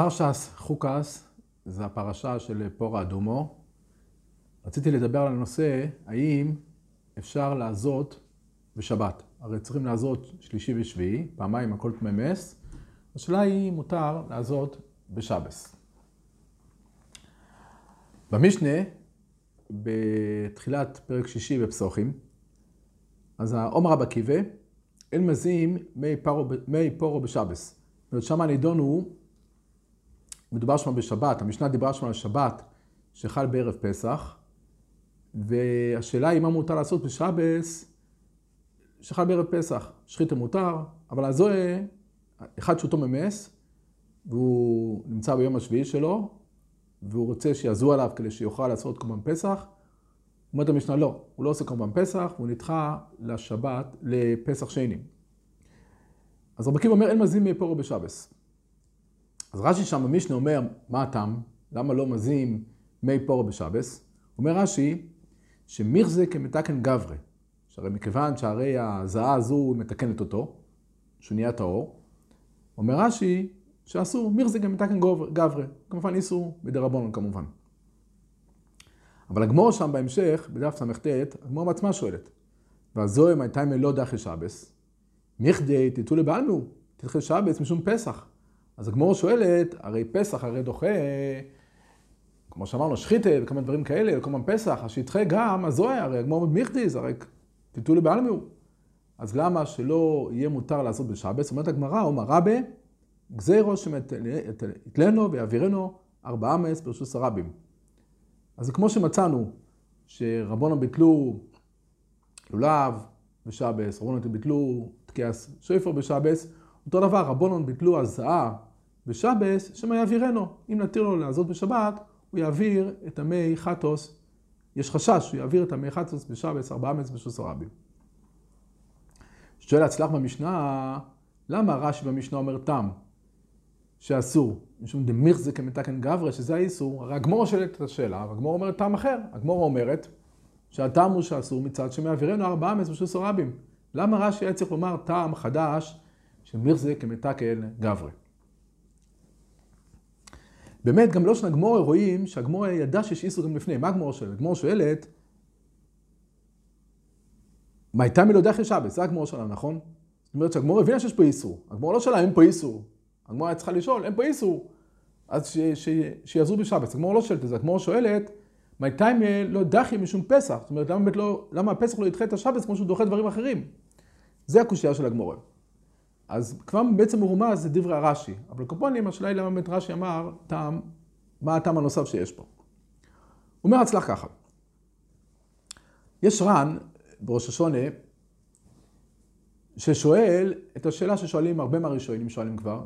פרשס חוקס זה הפרשה של פורה אדומו. רציתי לדבר על הנושא, האם אפשר לעזות בשבת. הרי צריכים לעזות שלישי ושביעי, פעמיים הכל תממס. השאלה היא, מותר לעזות בשבס. במשנה, בתחילת פרק שישי בפסוחים, אז העומר רבא קיבה, אין מזים מי, מי פורו בשבס. זאת אומרת, שם הנידון הוא, מדובר שם בשבת, המשנה דיברה שם על שבת שחל בערב פסח, והשאלה היא מה מותר לעשות בשבס שחל בערב פסח. שחיתה מותר, אבל הזוהה, אחד שהוא תוממס, והוא נמצא ביום השביעי שלו, והוא רוצה שיעזו עליו כדי שיוכל לעשות קורבן פסח, אומרת המשנה לא, הוא לא עושה קורבן פסח, הוא נדחה לשבת, לפסח שני. אז רבי עקיבא אומר אין מזים מי פורו בשבס. אז רש"י שם במשנה אומר, מה הטעם? למה לא מזים מי פורו בשבס? אומר רש"י, שמיכזה כמתקן גברי. שהרי מכיוון שהרי הזעה הזו מתקנת אותו, שהוא נהיה טהור, אומר רש"י שאסור, מיכזה כמתקן גברי. כמובן איסור בדרבנון כמובן. אבל הגמור שם בהמשך, בדף ס"ט, הגמור בעצמה שואלת, והזוהי מתי מלא דחי שבס, מיכדי תיתו לבעלמו, תדחה שבס משום פסח. אז הגמור שואלת, הרי פסח הרי דוחה, כמו שאמרנו, שחיתה וכמה דברים כאלה, וכל פעם פסח, אז שידחה גם הזוהי, הרי הגמור מיכדי, זה הרי תיתו לבעלמו. אז למה שלא יהיה מותר לעשות בשבס? אומרת הגמרא, אומר רבה, גזירו שמתלנו ויעבירנו ארבעה מס ברשוס הרבים. אז כמו שמצאנו שרבונם ביטלו לולב בשבס, רבונם ביטלו תקיעס שויפר בשבס, אותו דבר רבונם ביטלו הזעה בשבס, שמא יעבירנו. אם נתיר לו לעזות בשבת, הוא יעביר את המי חטוס, יש חשש שהוא יעביר את המי חטוס בשבס ארבעה מס בשוס הרבים. שואל הצלח במשנה, למה רש"י במשנה אומר תם? שאסור, משום דמיך זה כמתקן גברא, שזה האיסור, הרי הגמור שואלת את השאלה, והגמור אומרת טעם אחר. הגמור אומרת שהטעם הוא שאסור מצד שמעבירנו ארבעה מס ושלוש רבים. למה רש"י היה צריך לומר טעם חדש שמיך זה כמתקן גברא? באמת, גם לא של הגמור רואים שהגמור ידע שיש איסור גם לפני. מה הגמור שואלת? הגמור שואלת, מה הייתה מלודח לשבת? זה הגמור שלה, נכון? זאת אומרת שהגמור הבינה שיש פה איסור. הגמור לא שאלה, אין פה איסור. הגמור היה צריכה לשאול, אין פה איסור. אז שיעזרו בשבת. הגמור לא שואלת את זה, הגמור שואלת, מתי לא דחי משום פסח? זאת אומרת, למה, לא, למה הפסח לא ידחה את השבת כמו שהוא דוחה דברים אחרים? זה הקושייה של הגמור. אז כבר בעצם מרומז זה דברי הרש"י. אבל קופונים, השאלה היא למה באמת רש"י אמר, טעם, מה הטעם הנוסף שיש פה. הוא אומר הצלח ככה. יש ר"ן בראש השונה, ששואל את השאלה ששואלים הרבה מהראשונים שואלים כבר,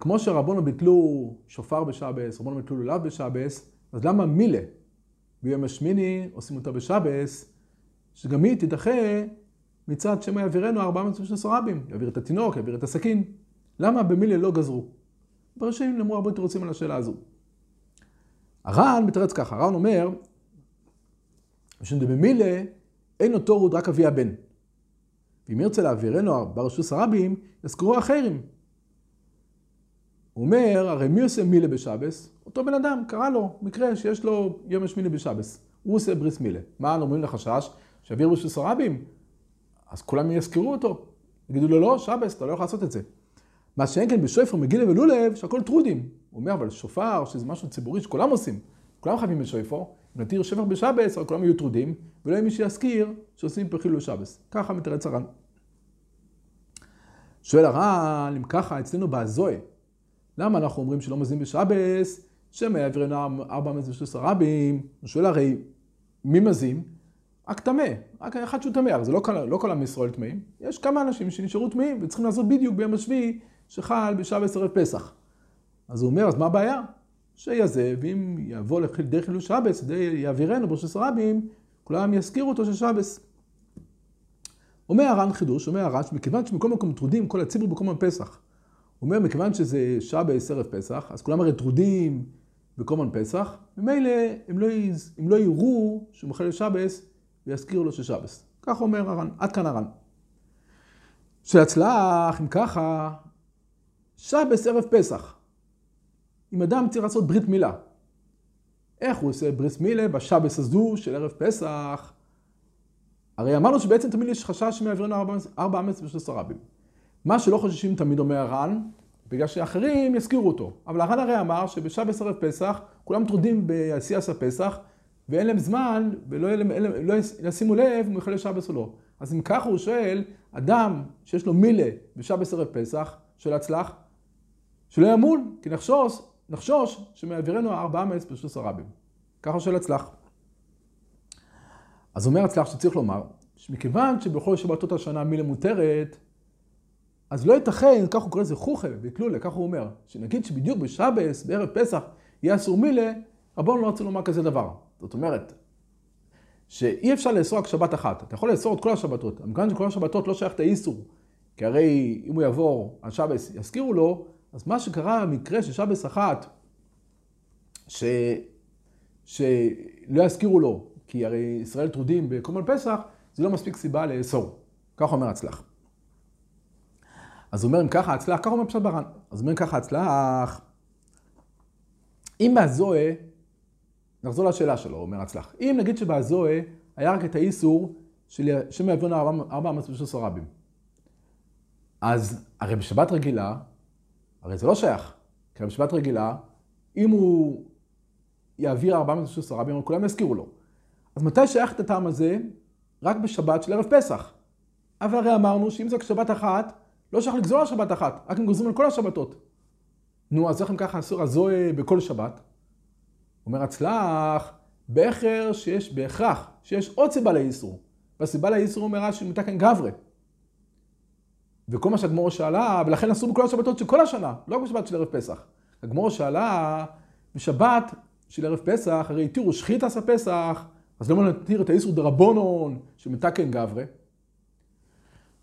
כמו שרבונו ביטלו שופר בשבס, רבונו ביטלו לולב בשבס, אז למה מילה ביום השמיני עושים אותה בשבס, שגם היא תידחה מצד שמא יעבירנו 413 רבים, יעביר את התינוק, יעביר את הסכין. למה במילה לא גזרו? בראשונים נאמרו הרבה תירוצים על השאלה הזו. הר"ן מתרץ ככה, הר"ן אומר, שבמילה אין אותו רות רק אבי הבן. ואם ירצה להעבירנו ברשוס הרבים, יזכרו אחרים. הוא אומר, הרי מי עושה מילה בשבס? אותו בן אדם, קרה לו מקרה שיש לו יום השמיני בשבס. הוא עושה בריס מילה. מה אנו אומרים לחשש? שיעביר ברשוס הרבים? אז כולם יזכרו אותו. יגידו לו, לא, שבס, אתה לא יכול לעשות את זה. מה שאין כן בשופר, מגילה ולולב, שהכל טרודים. הוא אומר, אבל שופר, שזה משהו ציבורי שכולם עושים. כולם חייבים בשופר, נתיר שופר בשבס, אבל כולם יהיו טרודים, ולא יהיה מי שיזכיר שעושים פה חילול שבס. ככה מתרץ הר"ן. שואל הר"ן, אם ככה, אצלנו בהזאה, למה אנחנו אומרים שלא מזים בשבס, שמא יעבירנו ארבע אמות ברשוס הרבים? הוא שואל הרי, מי מזים? רק טמא, רק אחד שהוא טמא, זה לא כל, לא כל עם ישראל טמאים, יש כמה אנשים שנשארו טמאים וצריכים לעשות בדיוק ביום השביעי שחל בשבס ערב פסח. אז הוא אומר, אז מה הבעיה? שיעזב, ואם יבוא דרך חילול שבס, יעבירנו ברשוס רבים, כולם יזכירו אותו של שבס. אומר הר"ן חידוש, אומר הר"ן, שמכיוון שמכל מקום טרודים כל הציבור בכל מקום פסח. הוא אומר, מכיוון שזה שבס ערב פסח, אז כולם הרי טרודים בקומן פסח, ממילא הם לא, לא יראו שהוא מחלל שבס ויזכירו לו ששבס. כך אומר הר"ן, עד כאן הר"ן. שיצלח, אם ככה, שבס ערב פסח. אם אדם צריך לעשות ברית מילה. איך הוא עושה ברית מילה בשבס הזו של ערב פסח? הרי אמרנו שבעצם תמיד יש חשש שמעבירנו ארבע אמץ ושלושה רבים. מה שלא חוששים תמיד אומר הר"ן, בגלל שאחרים יזכירו אותו. אבל הר"ן הרי אמר שבשבס ערב פסח, כולם טרודים בעשייס הפסח, ואין להם זמן, ולא לא ישימו לב אם הוא יחלל שבס או לא. אז אם ככה הוא שואל, אדם שיש לו מילה בשבס ערב פסח, של הצלח, שלא ימול, כי נחשוש, נחשוש שמעבירנו ארבעה מעץ ברשות הרבים. ככה של הצלח. אז אומר הצלח שצריך לומר, שמכיוון שבכל שבתות השנה מילה מותרת, אז לא ייתכן, ככה הוא קורא לזה חוכה וקלולה, ככה הוא אומר, שנגיד שבדיוק בשבס, בערב פסח, יהיה אסור מילה, רבון לא רוצה לומר כזה דבר. זאת אומרת, שאי אפשר לאסור רק שבת אחת. אתה יכול לאסור את כל השבתות. המכיוון שכל השבתות לא שייך את האיסור. כי הרי אם הוא יעבור על שבס, יזכירו לו, אז מה שקרה במקרה של שבס אחת, ש... שלא יזכירו לו, כי הרי ישראל טרודים בקומל פסח, זה לא מספיק סיבה לאסור. כך אומר הצלח. אז הוא אומר, אם ככה הצלח, ככה אומר פשט ברן. אז הוא אומר, ככה הצלח, אם בהזוהה, נחזור לשאלה שלו, אומר הצלח. אם נגיד שבהזוהה היה רק את האיסור של שם יעברנו ארבע מצבי רבים. אז הרי בשבת רגילה, הרי זה לא שייך. כי בשבת רגילה, אם הוא יעביר 413 רבים, כולם יזכירו לו. אז מתי שייך את הטעם הזה? רק בשבת של ערב פסח. אבל הרי אמרנו שאם זה שבת אחת, לא שייך לגזור על שבת אחת, רק אם גוזרים על כל השבתות. נו, אז איך אם ככה אסור הזוהה בכל שבת? אומר הצלח, באחר שיש בהכרח, שיש עוד סיבה לאיסור. והסיבה לאיסור אומר רש"י מתקן גברי. וכל מה שהגמור שאלה, ולכן אסור בכל השבתות של כל השנה, לא רק בשבת של ערב פסח. הגמור שאלה, בשבת של ערב פסח, הרי התירו שחית עשה פסח, אז למה נתיר את האיסור דרבונון שמתקן גברי?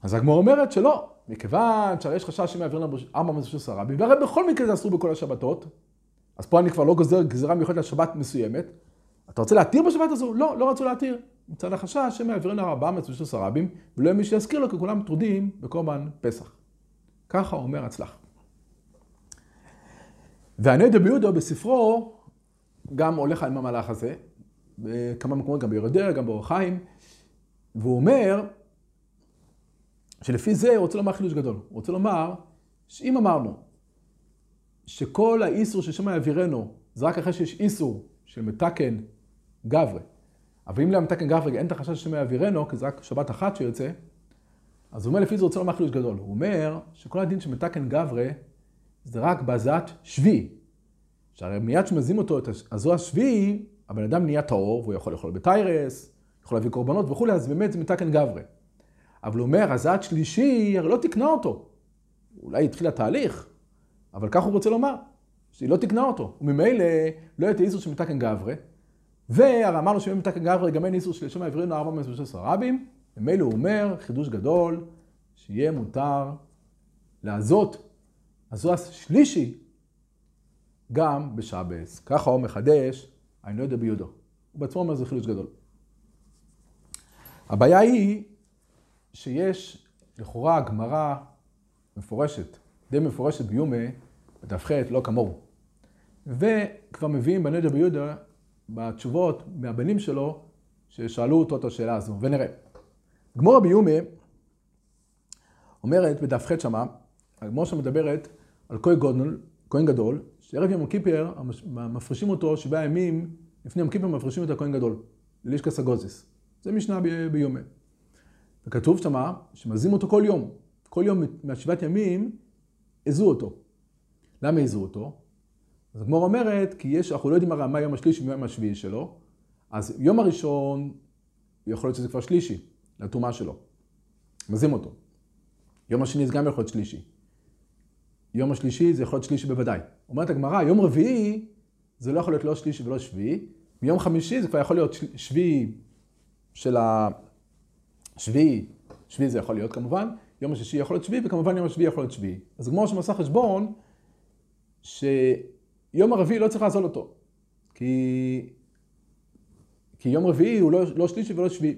אז הגמור אומרת שלא, מכיוון שהרי יש חשש לנו ארבע מזוש רבי, והרי בכל מקרה זה אסור בכל השבתות, אז פה אני כבר לא גוזר גזירה מיוחדת לשבת מסוימת. אתה רוצה להתיר בשבת הזו? לא, לא רצו להתיר. מצד החשש שמא יעבירנו ארבעה מצוות ושלושה רבים, ולא יהיה מי שיזכיר לו, כי כולם טרודים בקורבן פסח. ככה אומר הצלח. והנדע ביהודו בספרו גם הולך עם המהלך הזה, בכמה מקומות, גם ביורדיה, גם באורח חיים, והוא אומר שלפי זה הוא רוצה לומר חידוש גדול. הוא רוצה לומר שאם אמרנו שכל האיסור ששמא יעבירנו זה רק אחרי שיש איסור של מתקן גברי, אבל אם למתקן גברי אין את החשש שמא יעבירנו, כי זה רק שבת אחת שיוצא, אז הוא אומר לפי זה רוצה לומר חידוש גדול. הוא אומר שכל הדין של מתקן גברי זה רק בהזעת שבי. שהרי מיד שמזים אותו את הזו השביעי, הבן אדם נהיה טהור, והוא יכול לאכול בתיירס, יכול להביא קורבנות וכולי, אז באמת זה מתקן גברי. אבל הוא אומר, הזעת שלישי, הרי לא תקנה אותו. אולי התחיל התהליך, אבל כך הוא רוצה לומר, שהיא לא תקנה אותו. וממילא לא האיסור של מתקן גברי, והרי אמרנו שאם מתקן גברי גם אין איסור של שם העברנו 416 רבים, ממילא הוא אומר, חידוש גדול, שיהיה מותר לעזות, הזו השלישי, גם בשבס. ככה הוא מחדש, אני לא יודע ביודו. הוא בעצמו אומר זה חידוש גדול. הבעיה היא שיש לכאורה גמרא מפורשת, די מפורשת ביומה, בדף ח', לא כמוהו. וכבר מביאים בנדר ביהודה בתשובות מהבנים שלו, ששאלו אותו את השאלה הזו, ונראה. גמורה ביומה אומרת בדף ח' שמה, הגמורה שמדברת על כהן גדול, כהן גדול, שערב יום הכיפר מפרישים אותו שבעה ימים, לפני יום כיפר מפרישים את הכהן גדול, ללישקס הגוזיס. זה משנה ביומה. וכתוב שמה שמזים אותו כל יום. כל יום מהשבעת ימים עזו אותו. למה עזו אותו? אז הגמור אומרת, כי יש, אנחנו לא יודעים הרי מה יום השלישי ומה יום השביעי שלו, אז יום הראשון, יכול להיות שזה כבר שלישי, לטומאה שלו. מזים אותו. יום השני זה גם יכול להיות שלישי. יום השלישי זה יכול להיות שלישי בוודאי. אומרת הגמרא, יום רביעי זה לא יכול להיות לא שלישי ולא שביעי, מיום חמישי זה כבר יכול להיות שביעי של השביעי, שביעי זה יכול להיות כמובן, יום השישי יכול להיות שביעי, וכמובן יום השביעי יכול להיות שביעי. אז גמור שמעשה חשבון, ש... יום הרביעי לא צריך לעזול אותו. כי, כי יום רביעי הוא לא, לא שלישי ולא שביעי.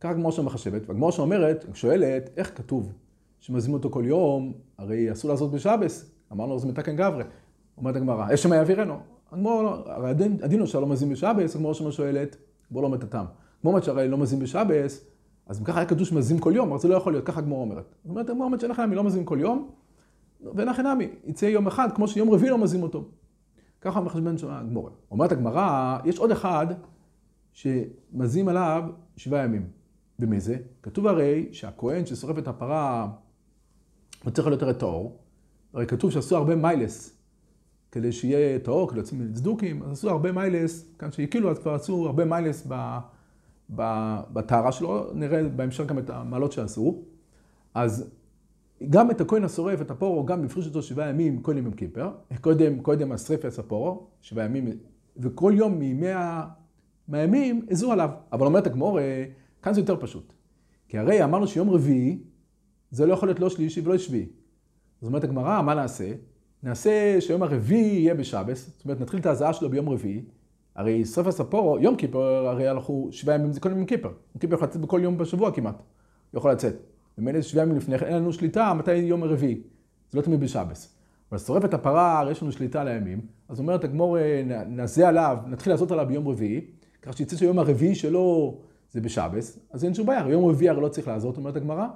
ככה גמור שם מחשבת, והגמור שם אומרת, שואלת, איך כתוב שמזינים אותו כל יום, הרי אסור לעשות בשבס, אמרנו זה מתקן גברי. אומרת הגמרא, יש שם יעבירנו. הגמור, הרי הדין, הדין שלא מזין בשבס, הגמור שמה שואלת, בוא לא אומרת הטעם. כמו אומרת שהרי לא מזין בשבס, אז אם ככה היה כתוב שמזין כל יום, אז זה לא יכול להיות, ככה הגמור אומרת. זאת אומרת, הגמור אומרת שאין לכם לא מזין כל יום, לכם נמי, יצא יום אחד, כמו שיום רביעי לא מזין אותו. ככה מחשבן שם הגמור. אומרת הגמרא, יש עוד אחד שמזין עליו שבעה ימים. במי זה? כתוב הרי שהכהן ששורף את הפרה, הוא צריך להיות יותר טהור. הרי כתוב שעשו הרבה מיילס כדי שיהיה טהור, כדי להוציא צדוקים, אז עשו הרבה מיילס, כאן שהקילו אז כבר עשו הרבה מיילס בטהרה שלו, נראה בהמשך גם את המעלות שעשו. אז גם את הכהן השורף, את הפורו, גם הפריש אותו שבעה ימים קודם יום כיפר, קודם, קודם השרף יעשה פורו, שבעה ימים, וכל יום מימי מהימים עזו עליו. אבל אומרת הגמור, כאן זה יותר פשוט. כי הרי אמרנו שיום רביעי, זה לא יכול להיות לא שלישי ולא שביעי. זאת אומרת הגמרא, מה נעשה? נעשה שיום הרביעי יהיה בשבס, זאת אומרת נתחיל את ההזעה שלו ביום רביעי, הרי סוף הספורו, יום כיפר, הרי הלכו שבעה ימים, זה כל יום כיפר. יום כיפר יכול לצאת בכל יום בשבוע כמעט, יכול לצאת. ומילא שבעה ימים לפני כן, אין לנו שליטה מתי יום הרביעי, זה לא תמיד בשבס. אבל שורף את הפרה, הרי יש לנו שליטה על הימים, אז אומרת הגמור, נעשה עליו, נתחיל לעשות עליו ביום רביעי, כך שיצא שיום הרביעי שלו זה בשבס, אז אין שום בעיה, יום רביעי הרי לא צריך לעזות, אומרת הגמרא,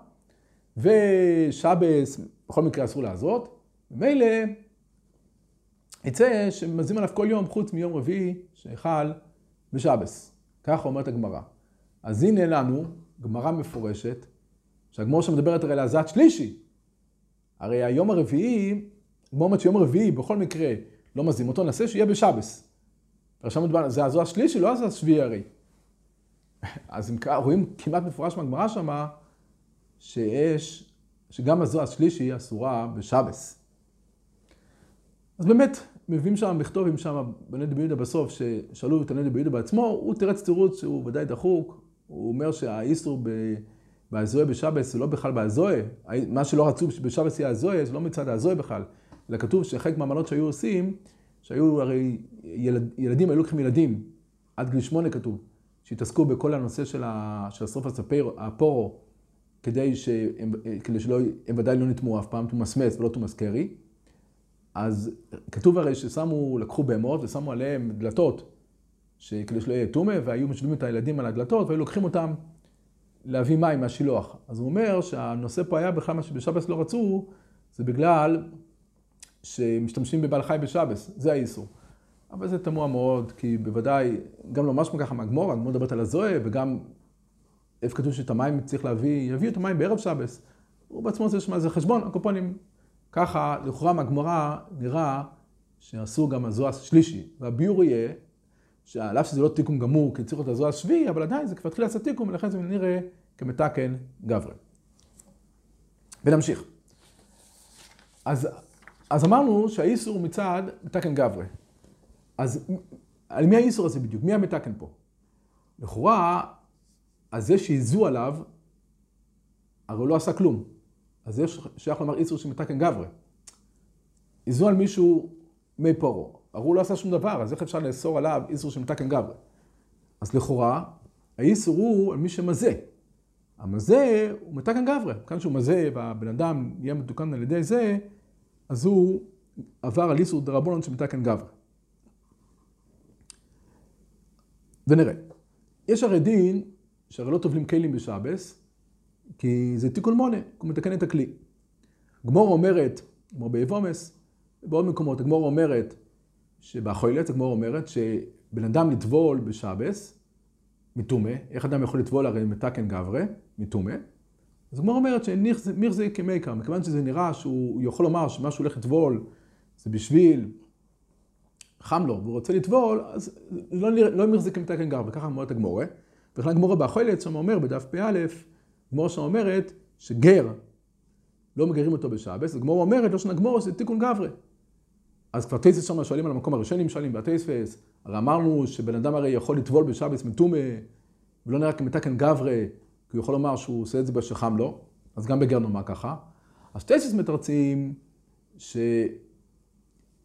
ושבס, בכל מקרה אסור לעזות, ומילא יצא שמזים עליו כל יום חוץ מיום רביעי שחל בשבס. ככה אומרת הגמרא. אז הנה לנו גמרא מפורשת, שהגמור שמדברת הרי על הזעת שלישי. הרי היום הרביעי, כמו אומרת שיום רביעי בכל מקרה לא מזים אותו, נעשה שיהיה בשבס. עכשיו מדובר, זה הזו השלישי, לא הזו השביעי הרי. אז אם רואים כמעט מפורש מהגמרא שמה, שיש, שגם הזו השלישי אסורה בשבס. אז באמת, מביאים שם מכתובים שם בנדי ביהודה בסוף, ששאלו את הנדי ביהודה בעצמו, הוא תירץ תירוץ שהוא ודאי דחוק, הוא אומר שהאיסור באזויה בשבס זה לא בכלל באזויה, מה שלא רצו בשבס יהיה הזויה, זה לא מצד האזויה בכלל, אלא כתוב שחלק מהמנות שהיו עושים, שהיו הרי ילד, ילדים, היו לוקחים ילדים, עד גיל שמונה כתוב, שהתעסקו בכל הנושא של, השרוף הפורו, כדי, שהם, כדי שלא, הם ודאי לא נטמו אף פעם, תומסמס ולא תומסקרי. אז כתוב הרי ששמו, לקחו בהמות ושמו עליהם דלתות, כדי שלא יהיה טומא, והיו משווים את הילדים על הדלתות, והיו לוקחים אותם להביא מים מהשילוח. אז הוא אומר שהנושא פה היה בכלל מה שבשבס לא רצו, זה בגלל שמשתמשים בבעל חי בשבס, זה האיסור. אבל זה תמוה מאוד, כי בוודאי, גם לא משהו ככה מהגמור, הגמור מדברת על הזוהה, וגם איפה כתוב שאת המים צריך להביא, יביאו את המים בערב שבס. הוא בעצמו עושה שם איזה חשבון, הקופונים. ככה, לכאורה מהגמרא נראה שעשו גם הזוהה השלישי, והביור יהיה, שעל אף שזה לא תיקון גמור, כי צריך להיות הזוהה השביעי, אבל עדיין זה כבר התחיל לעשות תיקון, ולכן זה נראה כמתקן גברי. ונמשיך. אז, אז אמרנו שהאיסור מצד מתקן גברי. אז על מי האיסור הזה בדיוק? מי המתקן פה? לכאורה, אז זה שהיזו עליו, הרי הוא לא עשה כלום. אז זה שייך לומר איסור שמתקן גברי. היזו על מישהו מי פורו. הרי הוא לא עשה שום דבר, אז איך אפשר לאסור עליו איסור שמתקן גברי? אז לכאורה, האיסור הוא על מי שמזה. המזה הוא מתקן גברי. כאן שהוא מזה והבן אדם יהיה מתוקן על ידי זה, אז הוא עבר על איסור דרבנון שמתקן גברי. ונראה. יש הרי דין שהרי לא טובלים כלים בשבס, כי זה תיקון מונה, הוא מתקן את הכלי. גמור אומרת, כמו באבומס, בעוד מקומות, הגמור אומרת שבחוילת, הגמור אומרת שבן אדם לטבול בשבס, מטומא, איך אדם יכול לטבול? הרי מתקן גברה, מטומא, אז הגמור אומרת שמיר זה כמייקר, מכיוון שזה נראה שהוא יכול לומר שמה שהוא הולך לטבול זה בשביל חם לו והוא רוצה לטבול, אז לא, לא מחזיק מתקן גר, וככה אומרת הגמורה. בכלל הגמורה באכולת שם אומר בדף פא, גמורה שם אומרת שגר, לא מגרים אותו בשבס, הגמורה אומרת, לא שנה גמורה, זה תיקון גברי. אז כבר טייסס שם שואלים על המקום הראשונים, שואלים בטייספס, הרי אמרנו שבן אדם הרי יכול לטבול בשבס מטומא, ולא נראה כמתקן גברי, כי הוא יכול לומר שהוא עושה את זה בשחם לו, אז גם בגר נאמר ככה. אז טייסס מתרצים ש...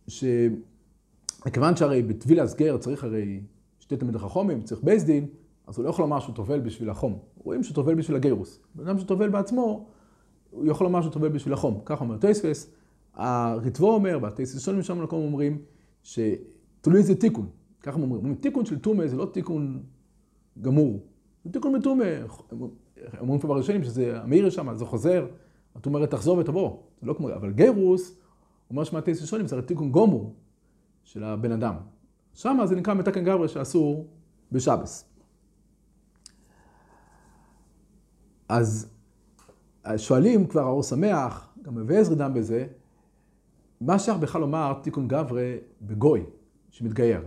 ש... מכיוון שהרי בטביל הסגר צריך הרי שתי תלמידי חכומים, צריך בייס דין, אז הוא לא יכול לומר שהוא טובל בשביל החום. רואים שהוא טובל בשביל הגרוס. בן אדם שטובל בעצמו, הוא יכול לומר שהוא טובל בשביל החום. כך אומר טייספס, הריטבו אומר, והטייסטונים שם במקום אומרים, שתלוי איזה תיקון. ככה הם אומרים. תיקון של טומא זה לא תיקון גמור. זה תיקון מטומא. אומרים כבר בראשונים שזה המאיר שם, זה חוזר. את אומרת, תחזור ותבוא. זה לא כמו... אבל גירוס, אומר שמע טייסטונים, זה תיקון גומור של הבן אדם. שם זה נקרא מתקן גברי שאסור בשבס. אז שואלים כבר האור שמח, גם מבאזרי דם בזה, מה שייך בכלל לומר תיקון גברי בגוי שמתגייר?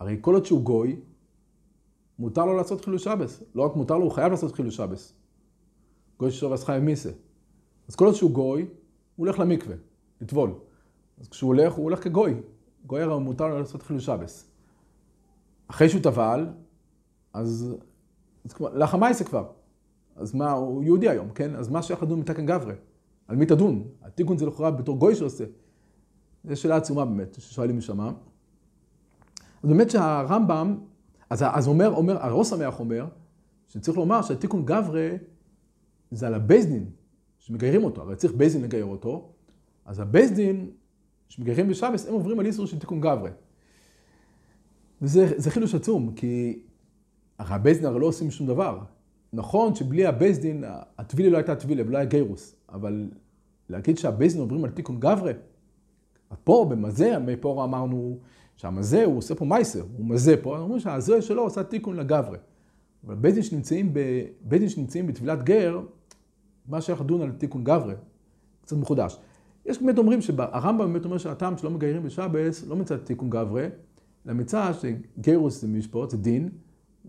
הרי כל עוד שהוא גוי, מותר לו לעשות חילול שבס. לא רק מותר לו, הוא חייב לעשות חילול שבס. גוי ששוב אז חייב מיסה. אז כל עוד שהוא גוי, הוא הולך למקווה, לטבול. אז כשהוא הולך, הוא הולך כגוי. גוי הרי מותר לו לעשות חילול שבס. אחרי שהוא טבל, אז, אז לחמאי זה כבר. אז מה, הוא יהודי היום, כן? אז מה שייך לדון מתקן גברי? על מי תדון? התיקון זה לכאורה בתור גוי שעושה. זו שאלה עצומה באמת, ששואלים משמה. אז באמת שהרמב"ם, אז, אז אומר, אומר, הראש שמח אומר, שצריך לומר שהתיקון גברי זה על הבייסדין שמגיירים אותו, הרי צריך בייסדין לגייר אותו, אז הבייסדין שמגיירים בשבס, הם עוברים על איסור של תיקון גברי. וזה חידוש עצום, כי הרי הבייסדין הרי לא עושים שום דבר. נכון שבלי הבייסדין, הטבילה לא הייתה טבילה ולא היה גיירוס, אבל להגיד שהבייסדין עוברים על תיקון גברי, פה במזה, פה אמרנו שהמזה, הוא עושה פה מייסר, הוא מזה פה, אומרים שהזה שלו עושה תיקון לגברי. אבל בייסדין שנמצאים, בייסדין שנמצאים בטבילת גר, מה שייך לדון על תיקון גברי, קצת מחודש. יש באמת אומרים שהרמב"ם באמת אומר שהטעם שלא מגיירים בשבס, לא מצד תיקון גברי, אלא מצד שגיירוס זה משפוט, זה דין,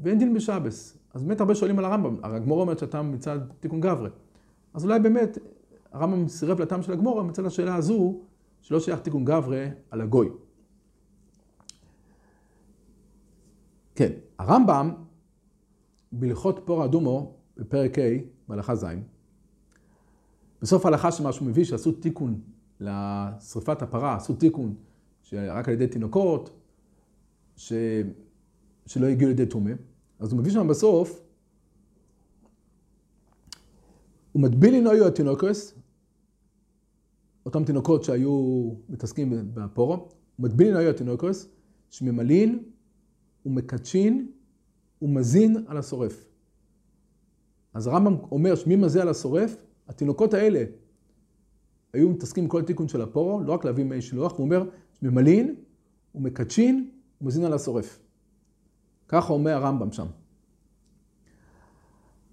ואין דין בשבס. אז באמת הרבה שואלים על הרמב"ם, הרי הגמור אומרת שהטעם מצד תיקון גברי. אז אולי באמת הרמב"ם סירב לטעם של הגמור מצד השאלה הזו, שלא שייך תיקון גברי על הגוי. כן, הרמב"ם בהלכות פור אדומו בפרק ה' בהלכה ז', בסוף ההלכה שמה שהוא מביא שעשו תיקון לשריפת הפרה, עשו תיקון שרק על ידי תינוקות, ש... שלא הגיעו לידי טומא. אז הוא מביא שם בסוף, ומטבילין היו התינוקוס, אותם תינוקות שהיו מתעסקים בפורו, ומטבילין היו התינוקוס, שממלין ומקדשין ומזין על השורף. אז הרמב"ם אומר שמי מזה על השורף? התינוקות האלה היו מתעסקים כל תיקון של הפורו, לא רק להביא מי שלוח, הוא אומר, ממלין ומקדשין ומזין על השורף. ככה אומר הרמב"ם שם.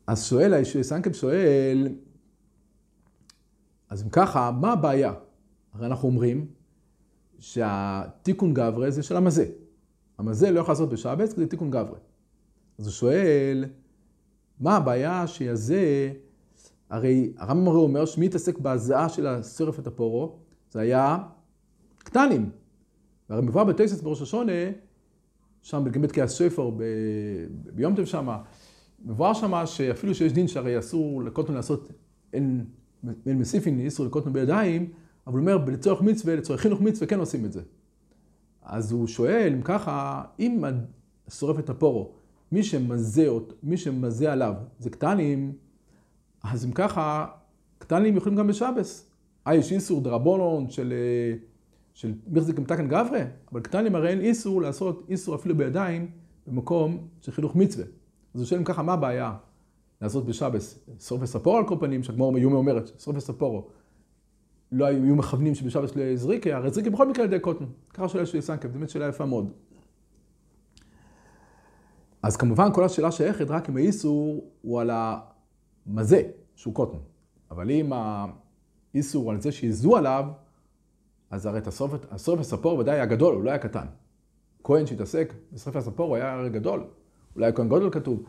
אז שואל, סנקב שואל, אז אם ככה, מה הבעיה? הרי אנחנו אומרים שהתיקון גברי זה של המזה. המזה לא יכול לעשות בשבץ כי זה תיקון גברי. אז הוא שואל, מה הבעיה שיזה, הרי הרמב"ם הרי אומר שמי התעסק בהזעה של השרף את הפורו, זה היה קטנים. והרי מבואר בטקסס בראש השונה, שם בגמת כעס שפר, ביום טב שמה, מבואר שמה שאפילו שיש דין שהרי אסור לקוטן לעשות אין, אין מסיפין, איסור לקוטן בידיים, אבל הוא אומר, לצורך מצווה, לצורך חינוך מצווה, כן עושים את זה. אז הוא שואל, אם ככה, אם שורף את הפורו, מי שמזה, מי שמזה עליו זה קטנים, אז אם ככה, קטנים יכולים גם בשבס. אה, יש איסור דרבונון של... של מחזיק מתקן גברי, אבל קטנים הרי אין איסור לעשות איסור אפילו בידיים במקום של חינוך מצווה. אז הוא שואל אם ככה, מה הבעיה לעשות בשבס? שרוף וספורו על כל פנים, שהגמור יומי אומרת, שרוף וספורו. לא היו מכוונים שבשבס לא יהיה זריקה, הרי זריקה בכל מקרה על ידי קוטן. ככה שואל שלי סנקב, באמת שאלה יפה מאוד. אז כמובן כל השאלה שייכת רק אם האיסור הוא על המזה, שהוא קוטן. אבל אם האיסור הוא על זה שיזו עליו, אז הרי את השרוף הספור ודאי היה גדול, הוא לא היה קטן. כהן שהתעסק בשרוף הספור הוא היה הרי גדול. אולי כהן גודל כתוב.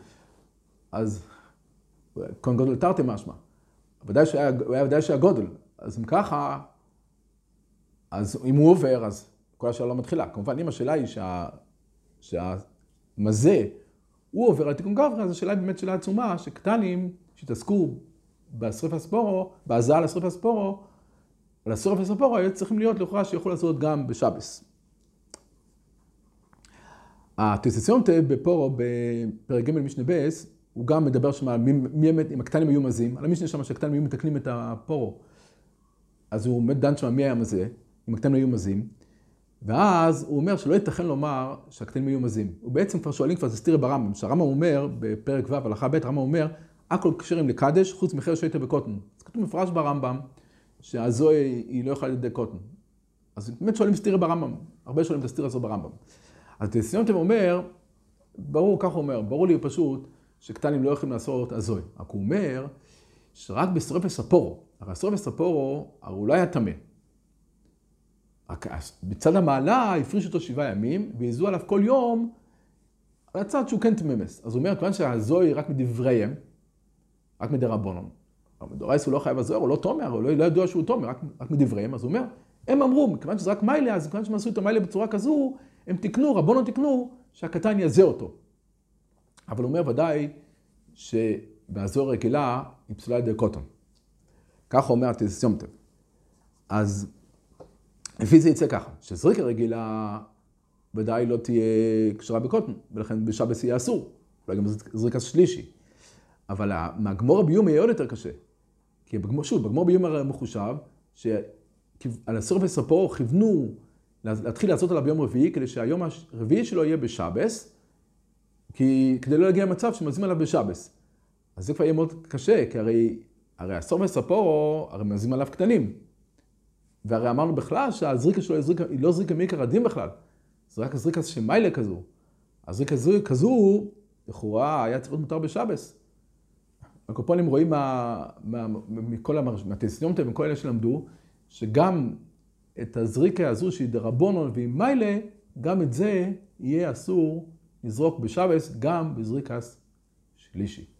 אז כהן גודל תרתי משמע. ודאי שהיה, ודאי שהיה גודל. אז אם ככה, אז אם הוא עובר, אז כל השאלה לא מתחילה. כמובן, אם השאלה היא שה, שהמזה, הוא עובר על תיקון גברי, אז השאלה היא באמת שאלה עצומה, שקטנים שהתעסקו בשריף הספורו, בהזעה לשריף הספורו, על השרף הספורו היו צריכים להיות לכאורה שיכול לעשות גם בשבס. הטסציונטה בפורו, בפרק ג' משנה בייס, הוא גם מדבר שם על מי באמת, אם הקטנים היו מזים, על המשנה שם שהקטנים היו מתקנים את הפורו. אז הוא באמת דן שם מי היה מזה, אם הקטנים היו מזים, ואז הוא אומר שלא ייתכן לומר שהקטנים היו מזים. הוא בעצם כבר שואלים כבר, זה סתירה ברמב"ם, שהרמב"ם אומר, בפרק ו', הלכה ב', הרמב"ם אומר, הכל כשרים לקדש, חוץ מחר שהיית בקוטן. זה כתוב מפרש ברמב"ם, שהזוהי היא לא יכולה לידי קוטן. אז באמת שואלים סתירה ברמב"ם, הרבה שואלים את הסתירה הזו ברמב"ם. אז דסיונטם אומר, ברור, כך הוא אומר, ברור לי פשוט, שקטנים לא יכולים לעשות הזוי. רק הוא אומר, שרק בשרוף וספורו, הרי שרוף וספורו, הרי הוא לא היה טמא. בצד המעלה הפרישו אותו שבעה ימים, והעזו עליו כל יום על הצד שהוא כן תממס. אז הוא אומר, כיוון שהזוהי רק מדבריהם, רק מדרבנון. מדורייס הוא לא חייב הזוהר, הוא לא תומר, הוא לא, לא ידוע שהוא תומר, רק, רק מדבריהם. אז הוא אומר, הם אמרו, מכיוון שזה רק מיילה, אז מכיוון שהם עשו את המיילה בצורה כזו, הם תיקנו, רבונו תיקנו, שהקטן יזה אותו. אבל הוא אומר ודאי שבהזוהר רגילה היא פסולה ידי קוטון. ככה אומר התזיומטב. אז לפי זה יצא ככה, שזריקה רגילה ודאי לא תהיה קשרה בקוטון, ולכן בשבס יהיה אסור, אולי גם זריקה שלישי. אבל מהגמור ביום יהיה עוד יותר קשה. כי בגמור, שוב, בגמור ביום הרי מחושב, שעל הסור וספו כיוונו להתחיל לעשות עליו ביום רביעי, כדי שהיום הרביעי שלו יהיה בשבס, כי כדי לא להגיע למצב שמזים עליו בשבס. אז זה כבר יהיה מאוד קשה, כי הרי, הרי הסור וספו, הרי מזים עליו קטנים. והרי אמרנו בכלל שהזריקה שלו היא, זריקה, היא לא זריקה מעיקר הדין בכלל, זה רק זריקה של מיילה כזו. הזריקה כזו, לכאורה היה צריך להיות מותר בשבס. הקופונים רואים מה, מה, מכל מהטסניומטה ומכל אלה שלמדו, שגם את הזריקה הזו שהיא דרבונון והיא מיילה, גם את זה יהיה אסור לזרוק בשבס, גם בזריקס שלישי.